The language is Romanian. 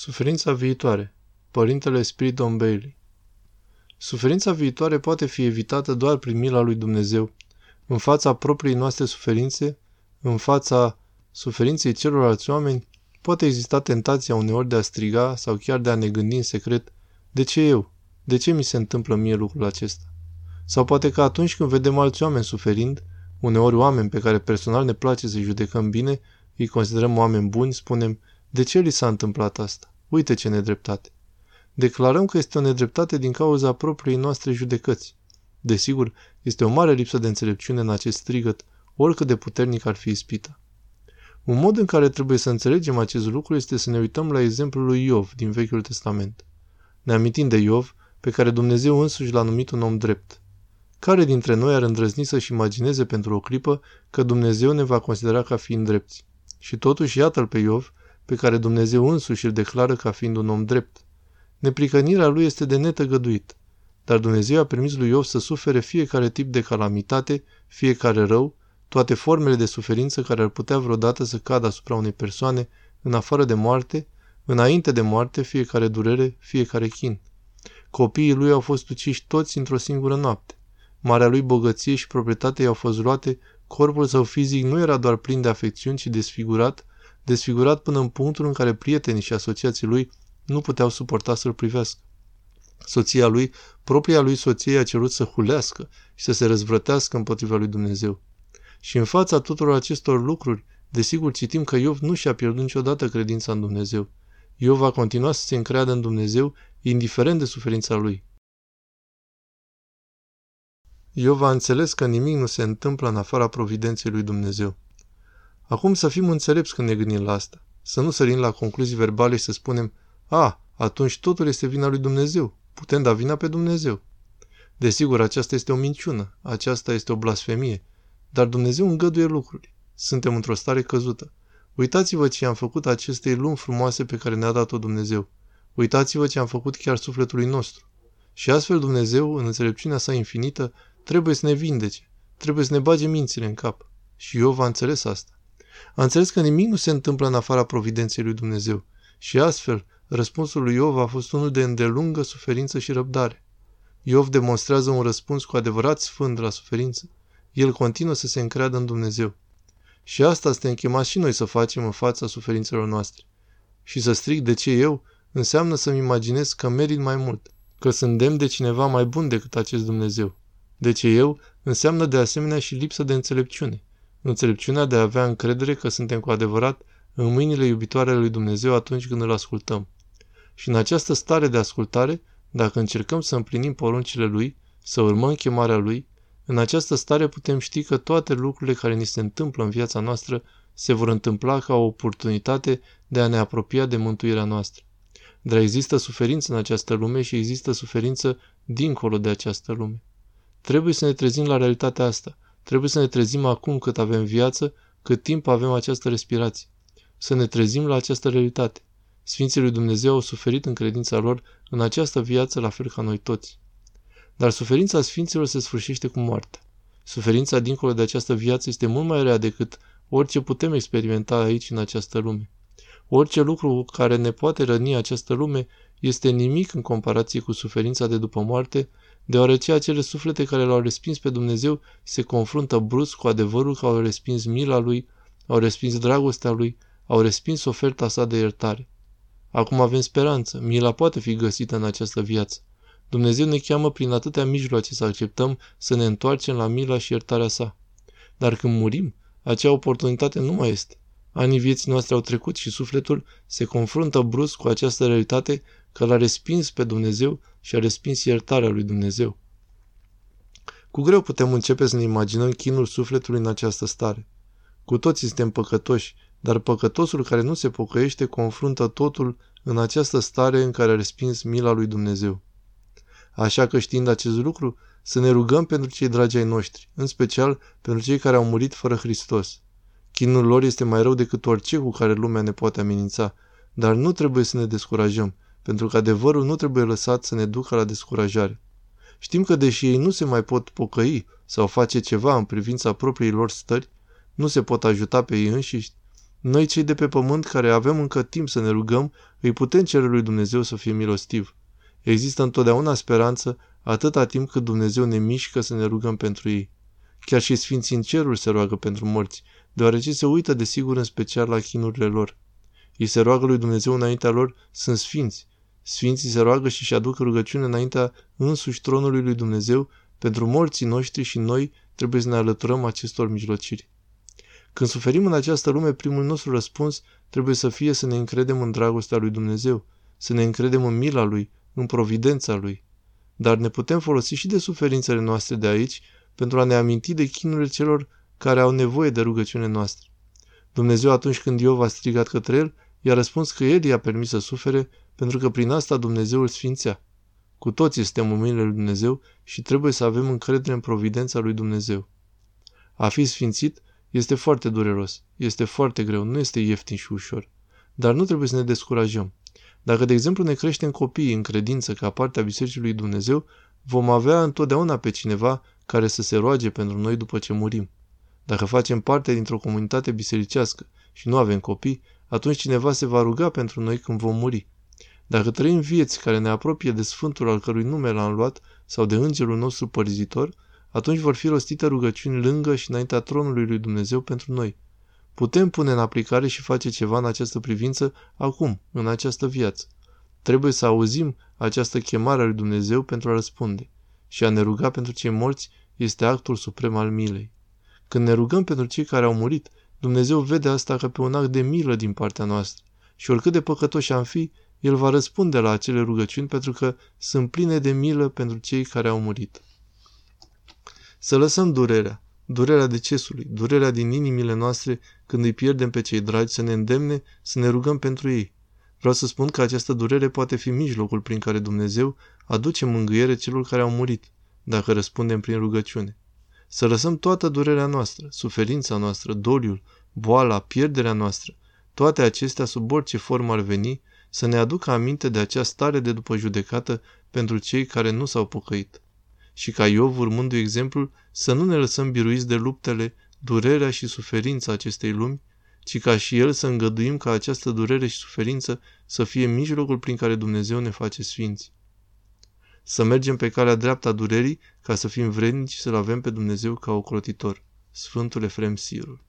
Suferința viitoare. Părintele Spiridon Bailey. Suferința viitoare poate fi evitată doar prin mila lui Dumnezeu. În fața propriei noastre suferințe, în fața suferinței celorlalți oameni, poate exista tentația uneori de a striga sau chiar de a ne gândi în secret, de ce eu? De ce mi se întâmplă mie lucrul acesta? Sau poate că atunci când vedem alți oameni suferind, uneori oameni pe care personal ne place să judecăm bine, îi considerăm oameni buni, spunem, de ce li s-a întâmplat asta? Uite ce nedreptate. Declarăm că este o nedreptate din cauza propriei noastre judecăți. Desigur, este o mare lipsă de înțelepciune în acest strigăt, oricât de puternic ar fi ispita. Un mod în care trebuie să înțelegem acest lucru este să ne uităm la exemplul lui Iov din Vechiul Testament. Ne amintim de Iov, pe care Dumnezeu însuși l-a numit un om drept. Care dintre noi ar îndrăzni să-și imagineze pentru o clipă că Dumnezeu ne va considera ca fiind drepți? Și totuși iată-l pe Iov, pe care Dumnezeu însuși îl declară ca fiind un om drept. Nepricănirea lui este de netăgăduit, dar Dumnezeu a permis lui Iov să sufere fiecare tip de calamitate, fiecare rău, toate formele de suferință care ar putea vreodată să cadă asupra unei persoane, în afară de moarte, înainte de moarte, fiecare durere, fiecare chin. Copiii lui au fost uciși toți într-o singură noapte. Marea lui bogăție și proprietate i-au fost luate, corpul său fizic nu era doar plin de afecțiuni, ci desfigurat, desfigurat până în punctul în care prietenii și asociații lui nu puteau suporta să-l privească. Soția lui, propria lui soție, a cerut să hulească și să se răzvrătească împotriva lui Dumnezeu. Și în fața tuturor acestor lucruri, desigur citim că Iov nu și-a pierdut niciodată credința în Dumnezeu. Iov va continua să se încreadă în Dumnezeu, indiferent de suferința lui. Iov a înțeles că nimic nu se întâmplă în afara providenței lui Dumnezeu. Acum să fim înțelepți când ne gândim la asta. Să nu sărim la concluzii verbale și să spunem, a, atunci totul este vina lui Dumnezeu. Putem da vina pe Dumnezeu. Desigur, aceasta este o minciună, aceasta este o blasfemie, dar Dumnezeu îngăduie lucruri. Suntem într-o stare căzută. Uitați-vă ce am făcut acestei lumi frumoase pe care ne-a dat-o Dumnezeu. Uitați-vă ce am făcut chiar sufletului nostru. Și astfel Dumnezeu, în înțelepciunea sa infinită, trebuie să ne vindece, trebuie să ne bage mințile în cap. Și eu v-am înțeles asta. A înțeles că nimic nu se întâmplă în afara providenței lui Dumnezeu. Și astfel, răspunsul lui Iov a fost unul de îndelungă suferință și răbdare. Iov demonstrează un răspuns cu adevărat sfânt la suferință. El continuă să se încreadă în Dumnezeu. Și asta suntem chemați și noi să facem în fața suferințelor noastre. Și să strig de ce eu înseamnă să-mi imaginez că merit mai mult, că sunt demn de cineva mai bun decât acest Dumnezeu. De ce eu înseamnă de asemenea și lipsă de înțelepciune. Înțelepciunea de a avea încredere că suntem cu adevărat în mâinile iubitoare ale lui Dumnezeu atunci când îl ascultăm. Și în această stare de ascultare, dacă încercăm să împlinim poruncile Lui, să urmăm chemarea Lui, în această stare putem ști că toate lucrurile care ni se întâmplă în viața noastră se vor întâmpla ca o oportunitate de a ne apropia de mântuirea noastră. Dar există suferință în această lume și există suferință dincolo de această lume. Trebuie să ne trezim la realitatea asta. Trebuie să ne trezim acum cât avem viață, cât timp avem această respirație. Să ne trezim la această realitate. Sfinții lui Dumnezeu au suferit în credința lor în această viață la fel ca noi toți. Dar suferința Sfinților se sfârșește cu moartea. Suferința dincolo de această viață este mult mai rea decât orice putem experimenta aici în această lume. Orice lucru care ne poate răni această lume este nimic în comparație cu suferința de după moarte, deoarece acele suflete care l-au respins pe Dumnezeu se confruntă brusc cu adevărul că au respins mila lui, au respins dragostea lui, au respins oferta sa de iertare. Acum avem speranță, mila poate fi găsită în această viață. Dumnezeu ne cheamă prin atâtea mijloace să acceptăm să ne întoarcem la mila și iertarea sa. Dar când murim, acea oportunitate nu mai este. Anii vieții noastre au trecut și sufletul se confruntă brusc cu această realitate că l-a respins pe Dumnezeu și a respins iertarea lui Dumnezeu. Cu greu putem începe să ne imaginăm chinul sufletului în această stare. Cu toții suntem păcătoși, dar păcătosul care nu se pocăiește confruntă totul în această stare în care a respins mila lui Dumnezeu. Așa că știind acest lucru, să ne rugăm pentru cei dragi ai noștri, în special pentru cei care au murit fără Hristos. Chinul lor este mai rău decât orice cu care lumea ne poate amenința, dar nu trebuie să ne descurajăm, pentru că adevărul nu trebuie lăsat să ne ducă la descurajare. Știm că deși ei nu se mai pot pocăi sau face ceva în privința propriilor stări, nu se pot ajuta pe ei înșiși, Noi cei de pe pământ care avem încă timp să ne rugăm, îi putem cere lui Dumnezeu să fie milostiv. Există întotdeauna speranță atâta timp cât Dumnezeu ne mișcă să ne rugăm pentru ei. Chiar și sfinții în ceruri se roagă pentru morți, deoarece se uită de sigur în special la chinurile lor. Ei se roagă lui Dumnezeu înaintea lor, sunt sfinți. Sfinții se roagă și își aduc rugăciune înaintea însuși tronului lui Dumnezeu pentru morții noștri și noi trebuie să ne alăturăm acestor mijlociri. Când suferim în această lume, primul nostru răspuns trebuie să fie să ne încredem în dragostea lui Dumnezeu, să ne încredem în mila lui, în providența lui. Dar ne putem folosi și de suferințele noastre de aici pentru a ne aminti de chinurile celor care au nevoie de rugăciune noastră. Dumnezeu atunci când Iov a strigat către el, i-a răspuns că el i-a permis să sufere pentru că prin asta Dumnezeu îl sfințea. Cu toții suntem în mâinile lui Dumnezeu și trebuie să avem încredere în providența lui Dumnezeu. A fi sfințit este foarte dureros, este foarte greu, nu este ieftin și ușor. Dar nu trebuie să ne descurajăm. Dacă, de exemplu, ne creștem copiii în credință ca parte a Bisericii lui Dumnezeu, vom avea întotdeauna pe cineva care să se roage pentru noi după ce murim. Dacă facem parte dintr-o comunitate bisericească și nu avem copii, atunci cineva se va ruga pentru noi când vom muri. Dacă trăim vieți care ne apropie de Sfântul al cărui nume l-am luat sau de Îngerul nostru părzitor, atunci vor fi rostite rugăciuni lângă și înaintea tronului lui Dumnezeu pentru noi. Putem pune în aplicare și face ceva în această privință acum, în această viață. Trebuie să auzim această chemare a lui Dumnezeu pentru a răspunde. Și a ne ruga pentru cei morți este actul suprem al milei. Când ne rugăm pentru cei care au murit, Dumnezeu vede asta ca pe un act de milă din partea noastră. Și oricât de păcătoși am fi, El va răspunde la acele rugăciuni pentru că sunt pline de milă pentru cei care au murit. Să lăsăm durerea, durerea decesului, durerea din inimile noastre când îi pierdem pe cei dragi, să ne îndemne să ne rugăm pentru ei. Vreau să spun că această durere poate fi mijlocul prin care Dumnezeu aduce mângâiere celor care au murit, dacă răspundem prin rugăciune. Să lăsăm toată durerea noastră, suferința noastră, doliul, boala, pierderea noastră, toate acestea sub orice formă ar veni, să ne aducă aminte de acea stare de după judecată pentru cei care nu s-au pocăit și ca Iov, urmându exemplul, să nu ne lăsăm biruiți de luptele, durerea și suferința acestei lumi, ci ca și el să îngăduim ca această durere și suferință să fie mijlocul prin care Dumnezeu ne face sfinți. Să mergem pe calea dreaptă a durerii ca să fim vrednici să-L avem pe Dumnezeu ca ocrotitor. Sfântul Efrem Sirul